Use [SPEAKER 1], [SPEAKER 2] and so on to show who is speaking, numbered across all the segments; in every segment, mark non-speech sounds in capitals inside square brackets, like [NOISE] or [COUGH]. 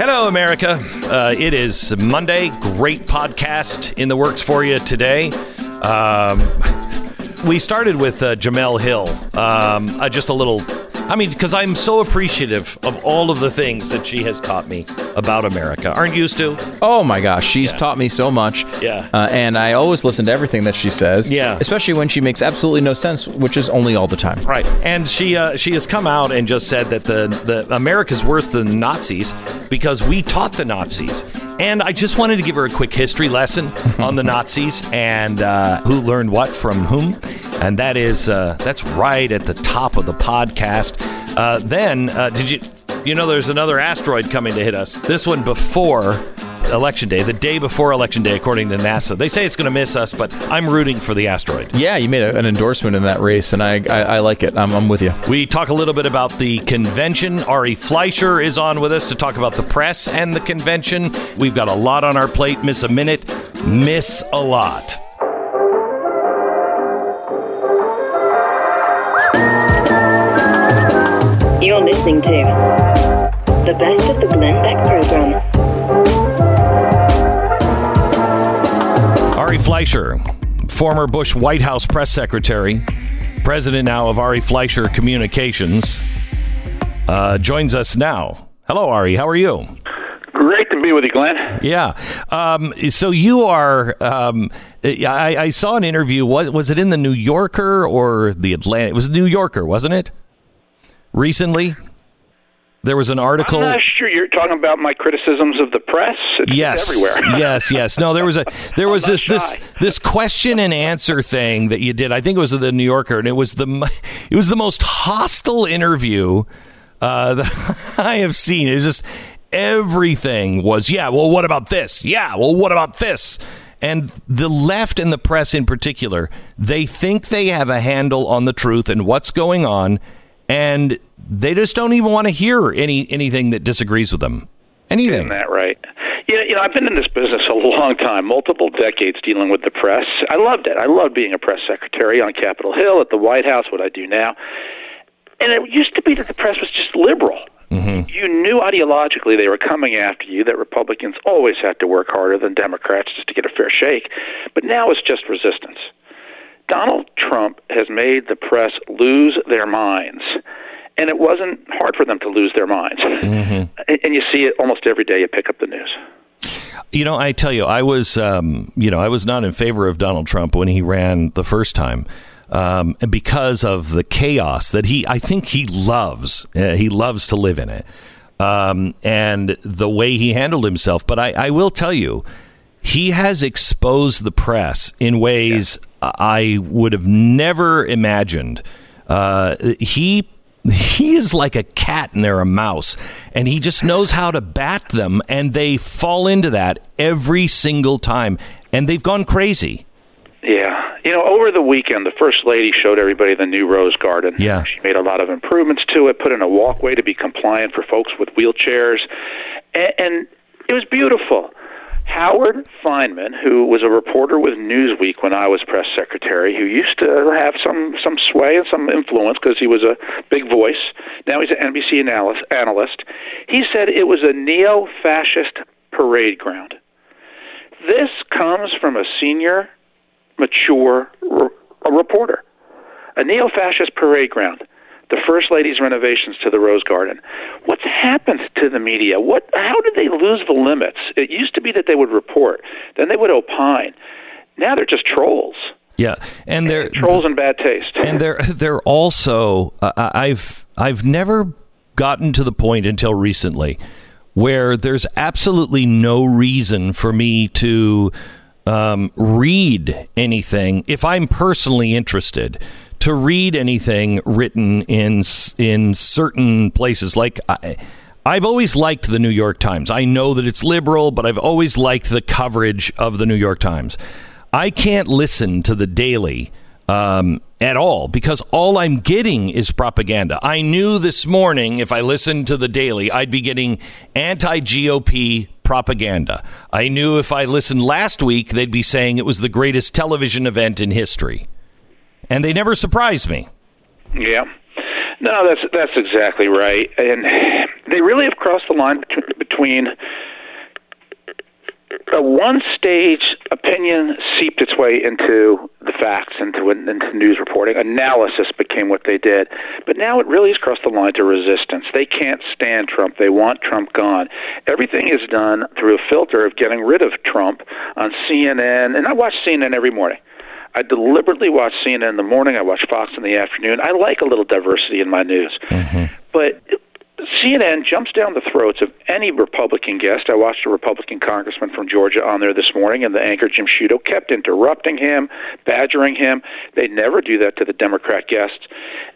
[SPEAKER 1] Hello, America. Uh, it is Monday. Great podcast in the works for you today. Um, [LAUGHS] we started with uh, Jemele Hill. Um, uh, just a little I mean, because I'm so appreciative of all of the things that she has taught me about America. Aren't you, Stu?
[SPEAKER 2] Oh my gosh, she's yeah. taught me so much.
[SPEAKER 1] Yeah.
[SPEAKER 2] Uh, and I always listen to everything that she says.
[SPEAKER 1] Yeah.
[SPEAKER 2] Especially when she makes absolutely no sense, which is only all the time.
[SPEAKER 1] Right. And she uh, she has come out and just said that the the America's worse than the Nazis because we taught the Nazis. And I just wanted to give her a quick history lesson [LAUGHS] on the Nazis and uh, who learned what from whom and that is uh, that's right at the top of the podcast. Uh, then, uh, did you you know there's another asteroid coming to hit us? This one before election day, the day before election day, according to NASA. They say it's going to miss us, but I'm rooting for the asteroid.
[SPEAKER 2] Yeah, you made a, an endorsement in that race, and I, I, I like it. I'm, I'm, with you.
[SPEAKER 1] We talk a little bit about the convention. Ari Fleischer is on with us to talk about the press and the convention. We've got a lot on our plate. Miss a minute, miss a lot.
[SPEAKER 3] Listening to the best of the Glenn Beck program.
[SPEAKER 1] Ari Fleischer, former Bush White House press secretary, president now of Ari Fleischer Communications, uh, joins us now. Hello, Ari. How are you?
[SPEAKER 4] Great to be with you, Glenn.
[SPEAKER 1] Yeah. Um, so you are. Um, I, I, saw an interview. Was was it in the New Yorker or the Atlantic? It was the New Yorker, wasn't it? recently? There was an article.
[SPEAKER 4] I'm not sure you're talking about my criticisms of the press. It's
[SPEAKER 1] yes,
[SPEAKER 4] everywhere. [LAUGHS]
[SPEAKER 1] yes, yes. No, there was a there was this shy. this this question and answer thing that you did. I think it was the New Yorker, and it was the [LAUGHS] it was the most hostile interview uh, [LAUGHS] that I have seen. It was just everything was yeah. Well, what about this? Yeah. Well, what about this? And the left and the press in particular, they think they have a handle on the truth and what's going on and they just don't even want to hear any anything that disagrees with them. Anything.
[SPEAKER 4] Isn't that right? Yeah, you know, I've been in this business a long time, multiple decades dealing with the press. I loved it. I loved being a press secretary on Capitol Hill, at the White House, what I do now. And it used to be that the press was just liberal. Mm-hmm. You knew ideologically they were coming after you, that Republicans always had to work harder than Democrats just to get a fair shake. But now it's just resistance. Donald Trump has made the press lose their minds. And it wasn't hard for them to lose their minds. Mm-hmm. And you see it almost every day you pick up the news.
[SPEAKER 1] You know, I tell you, I was, um, you know, I was not in favor of Donald Trump when he ran the first time. Um, because of the chaos that he, I think he loves. Uh, he loves to live in it, um, and the way he handled himself. But I, I will tell you, he has exposed the press in ways yeah. I would have never imagined. Uh, he he is like a cat and they're a mouse, and he just knows how to bat them, and they fall into that every single time, and they've gone crazy.
[SPEAKER 4] Yeah. You know, over the weekend, the First Lady showed everybody the new Rose Garden.
[SPEAKER 1] Yeah.
[SPEAKER 4] She made a lot of improvements to it, put in a walkway to be compliant for folks with wheelchairs, and, and it was beautiful. Howard Fineman, who was a reporter with Newsweek when I was press secretary, who used to have some some sway and some influence because he was a big voice. Now he's an NBC analyst. analyst. He said it was a neo-fascist parade ground. This comes from a senior, mature re- a reporter. A neo-fascist parade ground the First Lady's renovations to the Rose Garden. What's happened to the media? What? How did they lose the limits? It used to be that they would report, then they would opine. Now they're just trolls.
[SPEAKER 1] Yeah, and they're [LAUGHS]
[SPEAKER 4] trolls in bad taste.
[SPEAKER 1] And they're they're also uh, I've I've never gotten to the point until recently where there's absolutely no reason for me to um, read anything if I'm personally interested to read anything written in in certain places. Like I, I've always liked the New York Times. I know that it's liberal, but I've always liked the coverage of the New York Times. I can't listen to the Daily um, at all because all I'm getting is propaganda. I knew this morning if I listened to the Daily, I'd be getting anti GOP propaganda. I knew if I listened last week, they'd be saying it was the greatest television event in history and they never surprise me.
[SPEAKER 4] Yeah. No, that's that's exactly right, and they really have crossed the line between, a one-stage opinion seeped its way into the facts, into, into news reporting. Analysis became what they did, but now it really has crossed the line to resistance. They can't stand Trump. They want Trump gone. Everything is done through a filter of getting rid of Trump on CNN, and I watch CNN every morning. I deliberately watch CNN in the morning. I watch Fox in the afternoon. I like a little diversity in my news. Mm-hmm. But CNN jumps down the throats of any Republican guest. I watched a Republican congressman from Georgia on there this morning, and the anchor, Jim Sciutto, kept interrupting him, badgering him. They never do that to the Democrat guests.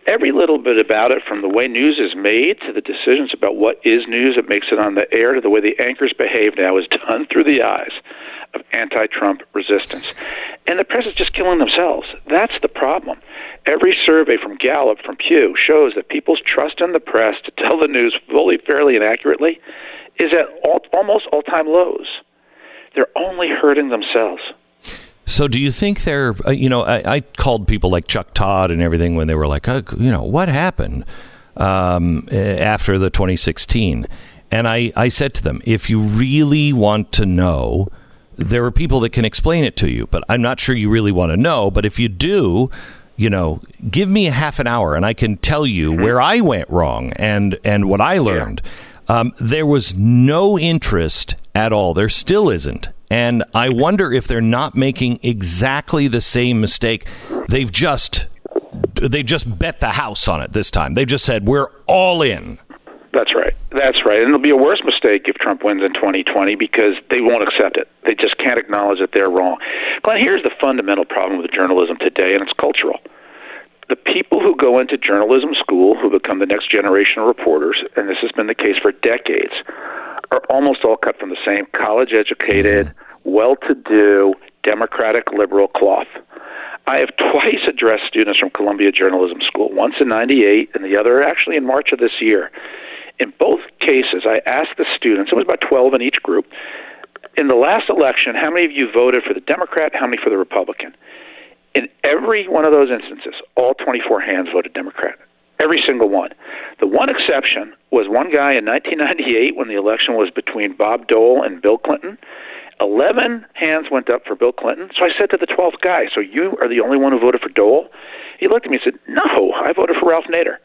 [SPEAKER 4] Every little bit about it, from the way news is made to the decisions about what is news that makes it on the air to the way the anchors behave now, is done through the eyes of anti Trump resistance. And the press is just killing themselves. That's the problem. Every survey from Gallup, from Pew, shows that people's trust in the press to tell the news fully, fairly, and accurately is at all, almost all time lows. They're only hurting themselves.
[SPEAKER 1] So, do you think they're, uh, you know, I, I, called people like Chuck Todd and everything when they were like, oh, you know, what happened um, after the 2016? And I, I said to them, if you really want to know, there are people that can explain it to you, but I'm not sure you really want to know. But if you do, you know, give me a half an hour and I can tell you mm-hmm. where I went wrong and and what I learned. Yeah. Um, there was no interest at all. There still isn't. And I wonder if they're not making exactly the same mistake. They've just they just bet the house on it this time. They've just said we're all in.
[SPEAKER 4] That's right. That's right. And it'll be a worse mistake if Trump wins in 2020 because they won't accept it. They just can't acknowledge that they're wrong. Glenn, here's the fundamental problem with journalism today, and it's cultural. The people who go into journalism school, who become the next generation of reporters, and this has been the case for decades, are almost all cut from the same college educated, well to do, democratic liberal cloth. I have twice addressed students from Columbia Journalism School, once in 98 and the other actually in March of this year. In both cases, I asked the students, it was about 12 in each group, in the last election, how many of you voted for the Democrat, how many for the Republican? In every one of those instances, all 24 hands voted Democrat. Every single one. The one exception was one guy in 1998 when the election was between Bob Dole and Bill Clinton. 11 hands went up for Bill Clinton. So I said to the 12th guy, So you are the only one who voted for Dole? He looked at me and said, No, I voted for Ralph Nader.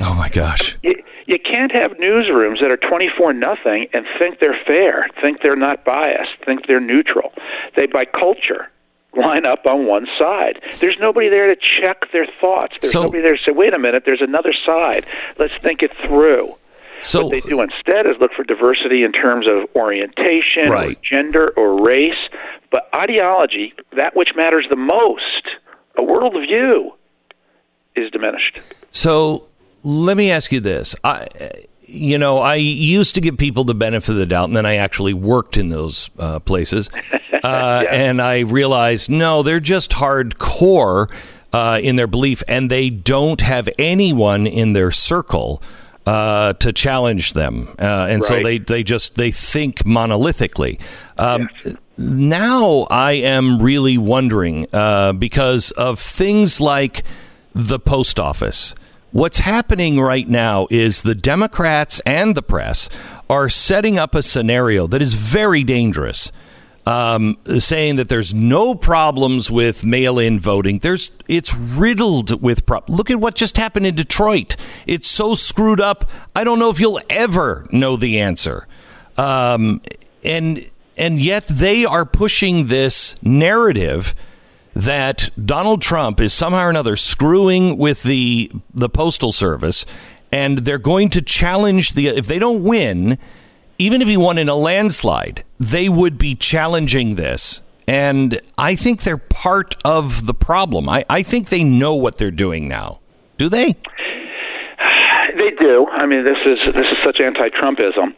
[SPEAKER 1] Oh my gosh!
[SPEAKER 4] You, you can't have newsrooms that are twenty-four nothing and think they're fair, think they're not biased, think they're neutral. They, by culture, line up on one side. There's nobody there to check their thoughts. There's so, nobody there to say, "Wait a minute, there's another side. Let's think it through." So what they do instead is look for diversity in terms of orientation, right. or gender, or race, but ideology, that which matters the most, a worldview, is diminished.
[SPEAKER 1] So let me ask you this. I, you know, I used to give people the benefit of the doubt, and then I actually worked in those uh, places, [LAUGHS] uh, yeah. and I realized no, they're just hardcore uh, in their belief, and they don't have anyone in their circle. Uh, to challenge them, uh, and right. so they, they just they think monolithically. Um, yes. Now I am really wondering uh, because of things like the post office. What's happening right now is the Democrats and the press are setting up a scenario that is very dangerous. Um, saying that there's no problems with mail-in voting. There's it's riddled with problems. Look at what just happened in Detroit. It's so screwed up. I don't know if you'll ever know the answer. Um, and and yet they are pushing this narrative that Donald Trump is somehow or another screwing with the the postal service and they're going to challenge the if they don't win even if he won in a landslide they would be challenging this. And I think they're part of the problem. I, I think they know what they're doing now. Do they?
[SPEAKER 4] They do. I mean this is this is such anti-Trumpism.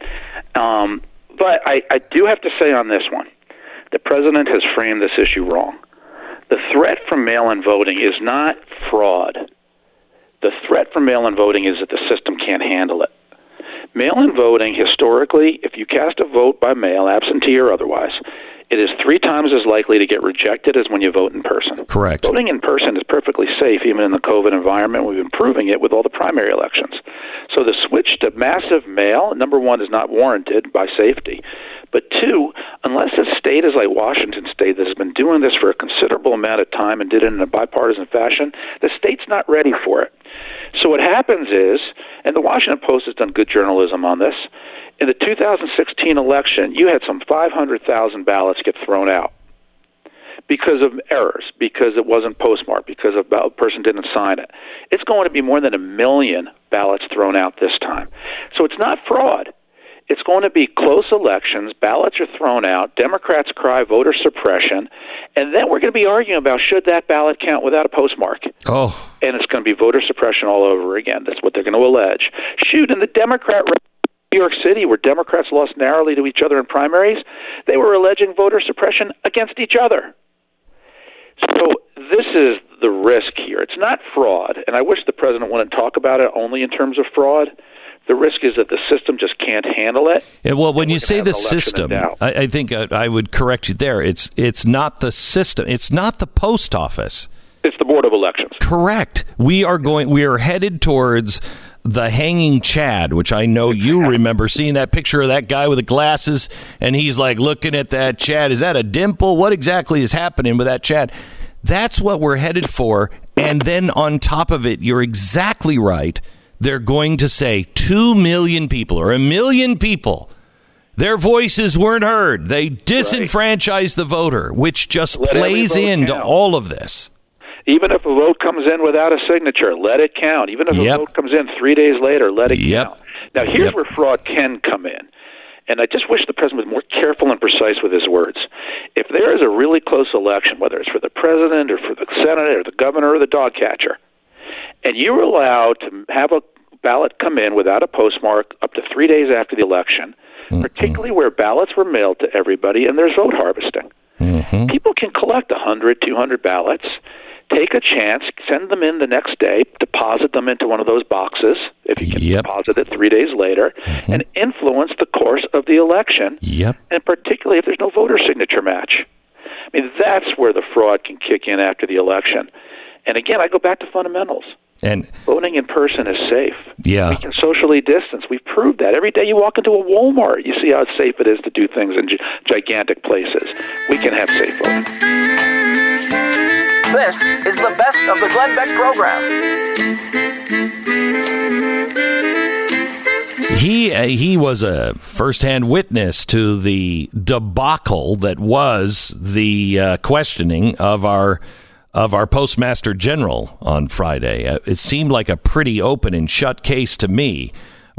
[SPEAKER 4] Um, but I, I do have to say on this one the president has framed this issue wrong the threat from mail in voting is not fraud. The threat from mail in voting is that the system can't handle it. Mail in voting, historically, if you cast a vote by mail, absentee or otherwise, it is three times as likely to get rejected as when you vote in person.
[SPEAKER 1] Correct.
[SPEAKER 4] Voting in person is perfectly safe, even in the COVID environment. We've been proving it with all the primary elections. So the switch to massive mail, number one, is not warranted by safety. But two, unless a state is like Washington State that has been doing this for a considerable amount of time and did it in a bipartisan fashion, the state's not ready for it. So what happens is, and the Washington Post has done good journalism on this, in the 2016 election, you had some 500,000 ballots get thrown out because of errors, because it wasn't postmarked, because a person didn't sign it. It's going to be more than a million ballots thrown out this time. So it's not fraud. It's going to be close elections. Ballots are thrown out. Democrats cry voter suppression. And then we're going to be arguing about should that ballot count without a postmark.
[SPEAKER 1] Oh.
[SPEAKER 4] And it's going to be voter suppression all over again. That's what they're going to allege. Shoot, in the Democrat New York City, where Democrats lost narrowly to each other in primaries, they were alleging voter suppression against each other. So this is the risk here. It's not fraud, and I wish the president wouldn't talk about it only in terms of fraud. The risk is that the system just can't handle it.
[SPEAKER 1] Yeah, well, when you say the system, I, I, think I, I would correct you there. It's it's not the system. It's not the post office.
[SPEAKER 4] It's the board of elections.
[SPEAKER 1] Correct. We are going. We are headed towards the hanging Chad, which I know you remember seeing that picture of that guy with the glasses, and he's like looking at that Chad. Is that a dimple? What exactly is happening with that Chad? That's what we're headed for. And then on top of it, you're exactly right. They're going to say 2 million people or a million people. Their voices weren't heard. They disenfranchised right. the voter, which just Let plays into count. all of this.
[SPEAKER 4] Even if a vote comes in without a signature, let it count. Even if yep. a vote comes in three days later, let it yep. count. Now, here's yep. where fraud can come in. And I just wish the president was more careful and precise with his words. If there is a really close election, whether it's for the president or for the senate or the governor or the dog catcher, and you're allowed to have a ballot come in without a postmark up to three days after the election, mm-hmm. particularly where ballots were mailed to everybody and there's vote harvesting. Mm-hmm. People can collect 100, 200 ballots take a chance, send them in the next day, deposit them into one of those boxes if you can yep. deposit it three days later, mm-hmm. and influence the course of the election.
[SPEAKER 1] Yep.
[SPEAKER 4] And particularly if there's no voter signature match. I mean, that's where the fraud can kick in after the election. And again, I go back to fundamentals.
[SPEAKER 1] And
[SPEAKER 4] voting in person is safe.
[SPEAKER 1] Yeah,
[SPEAKER 4] we can socially distance. We've proved that. Every day you walk into a Walmart, you see how safe it is to do things in gigantic places. We can have safe voting.
[SPEAKER 5] This is the best of the Glenn Beck program.
[SPEAKER 1] He uh, he was a firsthand witness to the debacle that was the uh, questioning of our of our postmaster general on Friday. Uh, it seemed like a pretty open and shut case to me.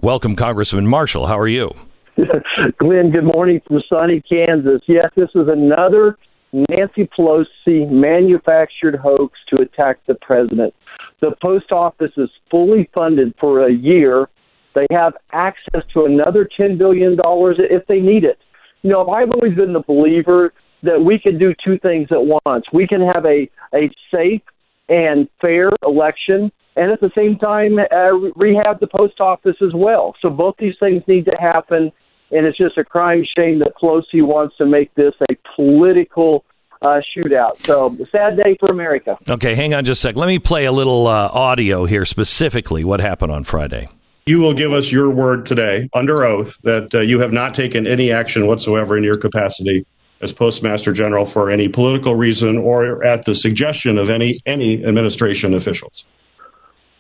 [SPEAKER 1] Welcome, Congressman Marshall. How are you? [LAUGHS]
[SPEAKER 6] Glenn, good morning from sunny Kansas. Yes, this is another Nancy Pelosi manufactured hoax to attack the president. The post office is fully funded for a year. They have access to another $10 billion if they need it. You know, I've always been the believer that we can do two things at once. We can have a, a safe and fair election, and at the same time, uh, rehab the post office as well. So both these things need to happen and it's just a crime shame that Pelosi wants to make this a political uh, shootout. So, sad day for America.
[SPEAKER 1] Okay, hang on just a sec. Let me play a little uh, audio here specifically what happened on Friday.
[SPEAKER 7] You will give us your word today under oath that uh, you have not taken any action whatsoever in your capacity as Postmaster General for any political reason or at the suggestion of any any administration officials.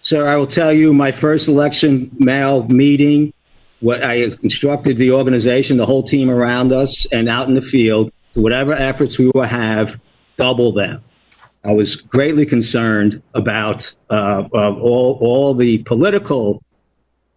[SPEAKER 8] Sir, I will tell you my first election mail meeting what I instructed the organization, the whole team around us, and out in the field, whatever efforts we will have, double them. I was greatly concerned about uh, uh, all all the political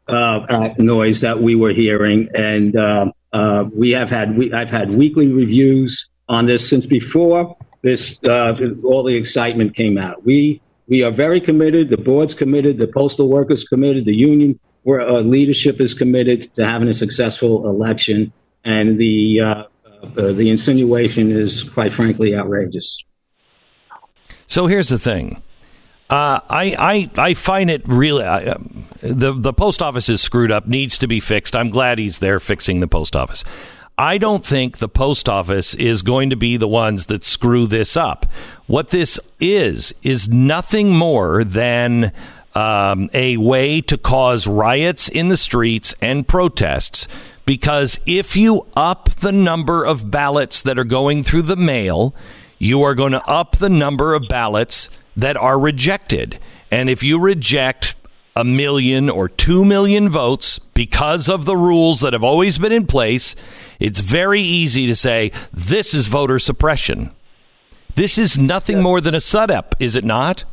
[SPEAKER 8] uh, noise that we were hearing, and uh, uh, we have had we, I've had weekly reviews on this since before this uh, all the excitement came out. We we are very committed. The board's committed. The postal workers committed. The union where uh, leadership is committed to having a successful election, and the uh, uh, the insinuation is, quite frankly, outrageous.
[SPEAKER 1] So here's the thing. Uh, I, I I find it really uh, the the post office is screwed up. Needs to be fixed. I'm glad he's there fixing the post office. I don't think the post office is going to be the ones that screw this up. What this is, is nothing more than um, a way to cause riots in the streets and protests. Because if you up the number of ballots that are going through the mail, you are going to up the number of ballots that are rejected. And if you reject a million or two million votes because of the rules that have always been in place, it's very easy to say this is voter suppression. This is nothing more than a setup, is it not?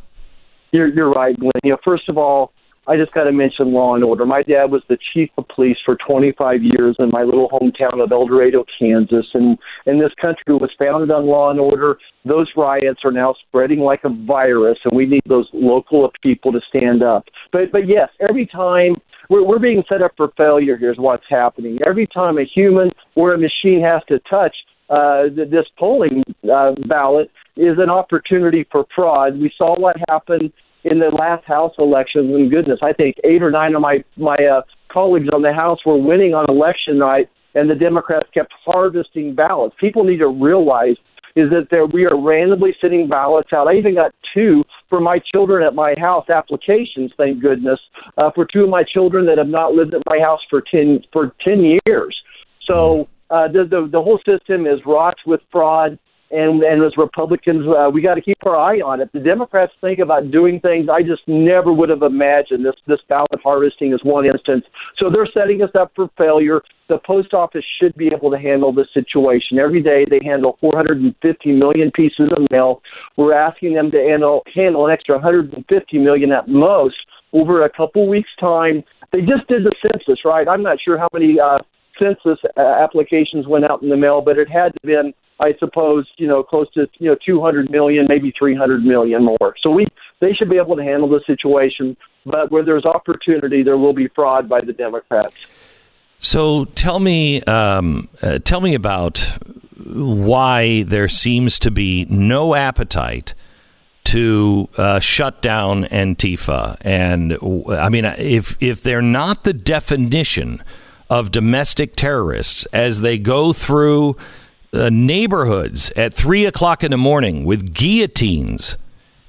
[SPEAKER 6] You're, you're right, Glenn. You know, first of all, I just got to mention law and order. My dad was the chief of police for 25 years in my little hometown of El Dorado, Kansas, and and this country was founded on law and order. Those riots are now spreading like a virus, and we need those local people to stand up. But but yes, every time we're we're being set up for failure. Here's what's happening. Every time a human or a machine has to touch uh, this polling uh, ballot is an opportunity for fraud. We saw what happened in the last House elections, and goodness, I think eight or nine of my my uh, colleagues on the House were winning on election night, and the Democrats kept harvesting ballots. People need to realize is that there we are randomly sending ballots out. I even got two for my children at my house applications. Thank goodness uh, for two of my children that have not lived at my house for ten for ten years. So uh, the, the the whole system is wrought with fraud and and as Republicans, uh, we got to keep our eye on it. The Democrats think about doing things I just never would have imagined. This this ballot harvesting is one instance, so they're setting us up for failure. The post office should be able to handle this situation. Every day they handle 450 million pieces of mail. We're asking them to handle handle an extra 150 million at most over a couple weeks' time. They just did the census, right? I'm not sure how many uh, census uh, applications went out in the mail, but it had to been I suppose, you know, close to, you know, 200 million, maybe 300 million more. So we, they should be able to handle the situation. But where there's opportunity, there will be fraud by the Democrats.
[SPEAKER 1] So tell me, um, uh, tell me about why there seems to be no appetite to uh, shut down Antifa. And I mean, if if they're not the definition of domestic terrorists as they go through uh, neighborhoods at three o'clock in the morning with guillotines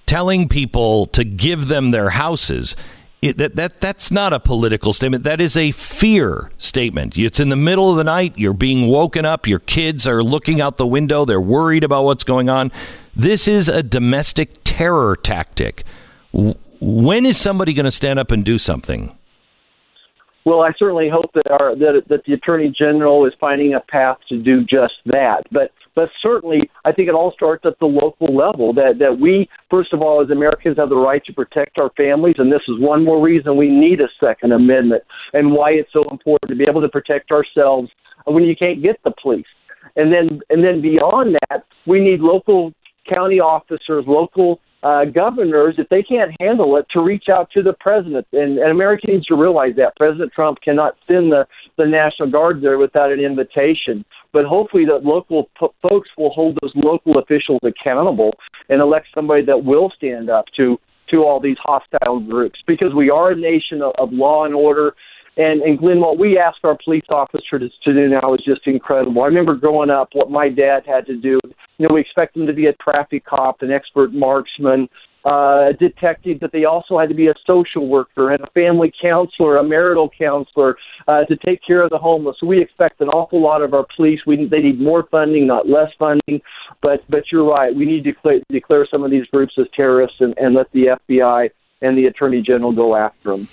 [SPEAKER 1] telling people to give them their houses. It, that, that that's not a political statement. That is a fear statement. It's in the middle of the night. You're being woken up. Your kids are looking out the window. They're worried about what's going on. This is a domestic terror tactic. When is somebody going to stand up and do something?
[SPEAKER 6] Well, I certainly hope that our that that the attorney general is finding a path to do just that. But but certainly, I think it all starts at the local level. That that we first of all, as Americans, have the right to protect our families, and this is one more reason we need a Second Amendment, and why it's so important to be able to protect ourselves when you can't get the police. And then and then beyond that, we need local county officers, local uh, governors, if they can't handle it, to reach out to the president. And, and America needs to realize that President Trump cannot send the, the National Guard there without an invitation. But hopefully, the local po- folks will hold those local officials accountable and elect somebody that will stand up to to all these hostile groups because we are a nation of, of law and order and and Glenn, what we ask our police officers to do now is just incredible. I remember growing up, what my dad had to do. You know, we expect them to be a traffic cop, an expert marksman, uh, a detective, but they also had to be a social worker and a family counselor, a marital counselor, uh, to take care of the homeless. So we expect an awful lot of our police. We they need more funding, not less funding. But but you're right. We need to declare, declare some of these groups as terrorists and, and let the FBI and the Attorney General go after them.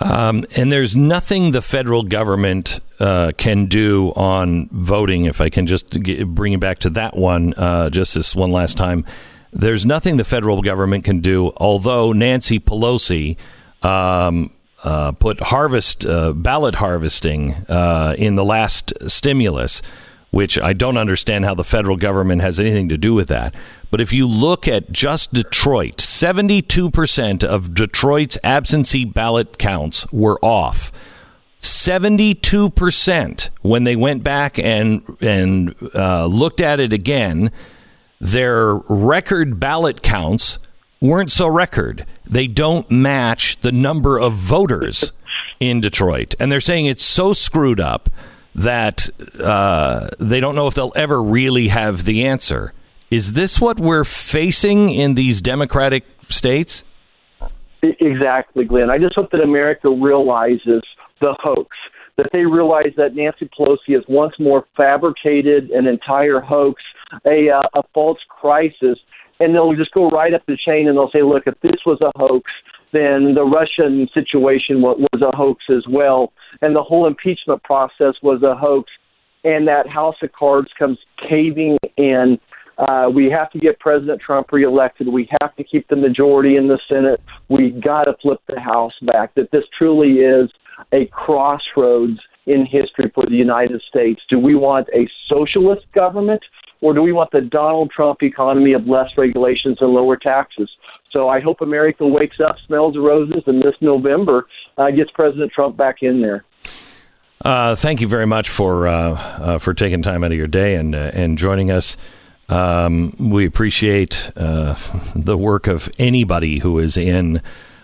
[SPEAKER 1] Um, and there's nothing the federal government uh, can do on voting. If I can just get, bring it back to that one, uh, just this one last time, there's nothing the federal government can do. Although Nancy Pelosi um, uh, put harvest uh, ballot harvesting uh, in the last stimulus, which I don't understand how the federal government has anything to do with that. But if you look at just Detroit, 72% of Detroit's absentee ballot counts were off. 72% when they went back and and uh, looked at it again, their record ballot counts weren't so record. They don't match the number of voters in Detroit. And they're saying it's so screwed up that uh, they don't know if they'll ever really have the answer. Is this what we're facing in these democratic states?
[SPEAKER 6] Exactly, Glenn. I just hope that America realizes the hoax, that they realize that Nancy Pelosi has once more fabricated an entire hoax, a, uh, a false crisis, and they'll just go right up the chain and they'll say, look, if this was a hoax, then the Russian situation was a hoax as well, and the whole impeachment process was a hoax, and that House of Cards comes caving in. Uh, we have to get President Trump reelected. We have to keep the majority in the Senate. We got to flip the House back. That this truly is a crossroads in history for the United States. Do we want a socialist government, or do we want the Donald Trump economy of less regulations and lower taxes? So I hope America wakes up, smells the roses, and this November uh, gets President Trump back in there.
[SPEAKER 1] Uh, thank you very much for uh, uh, for taking time out of your day and uh, and joining us. Um, we appreciate uh, [LAUGHS] the work of anybody who is in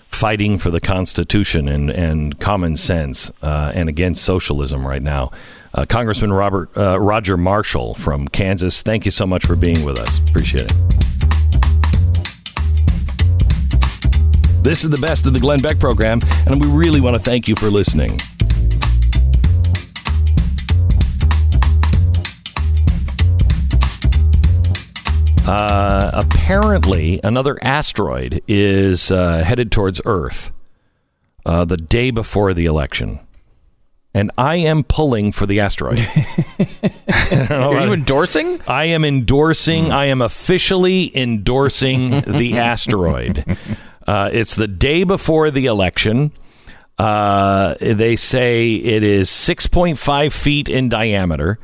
[SPEAKER 1] fighting for the Constitution and, and common sense uh, and against socialism right now. Uh, Congressman Robert uh, Roger Marshall from Kansas, thank you so much for being with us. Appreciate it. This is the best of the Glenn Beck program, and we really want to thank you for listening. Uh, apparently, another asteroid is uh, headed towards Earth uh, the day before the election. And I am pulling for the asteroid. [LAUGHS] [LAUGHS]
[SPEAKER 2] Are you endorsing?
[SPEAKER 1] I am endorsing, I am officially endorsing the [LAUGHS] asteroid. Uh, it's the day before the election. Uh, they say it is 6.5 feet in diameter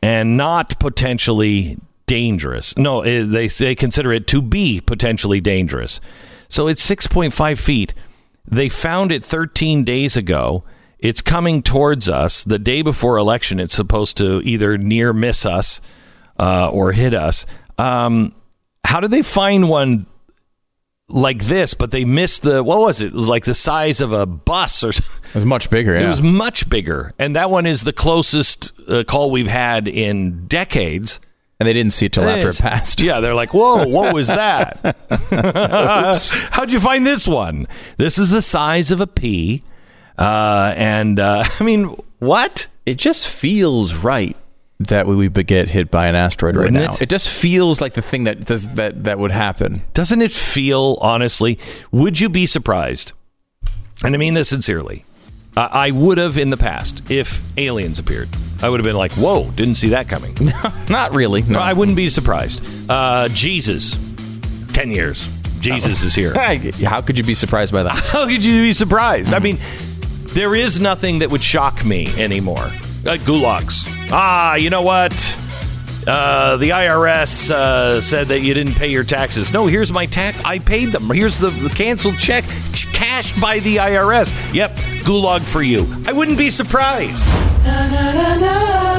[SPEAKER 1] and not potentially dangerous. No, eh, they they consider it to be potentially dangerous. So it's 6.5 feet. They found it 13 days ago. It's coming towards us the day before election. It's supposed to either near miss us uh, or hit us. Um, how did they find one like this? But they missed the what was it? It was like the size of a bus or. something.
[SPEAKER 2] It was much bigger. Yeah.
[SPEAKER 1] It was much bigger, and that one is the closest uh, call we've had in decades.
[SPEAKER 2] And they didn't see it till after it passed.
[SPEAKER 1] Yeah, they're like, "Whoa, what was that? [LAUGHS] How'd you find this one? This is the size of a pea, uh, and uh, [LAUGHS] I mean, what?
[SPEAKER 2] It just feels right that we would get hit by an asteroid right
[SPEAKER 1] Wouldn't
[SPEAKER 2] now.
[SPEAKER 1] it?
[SPEAKER 2] It? just feels like the thing that does that that would happen.
[SPEAKER 1] Doesn't it feel honestly? Would you be surprised? And I mean this sincerely. Uh, I would have in the past if aliens appeared. I would have been like, "Whoa, didn't see that coming." [LAUGHS]
[SPEAKER 2] Not really. No.
[SPEAKER 1] I wouldn't be surprised. Uh, Jesus, ten years. Jesus is here. [LAUGHS]
[SPEAKER 2] How could you be surprised by that? [LAUGHS]
[SPEAKER 1] How could you be surprised? I mean, there is nothing that would shock me anymore. Uh, gulags. Ah, you know what? Uh, the IRS uh, said that you didn't pay your taxes. No, here's my tax. I paid them. Here's the, the canceled check ch- cashed by the IRS. Yep, gulag for you. I wouldn't be surprised.
[SPEAKER 9] Na, na, na.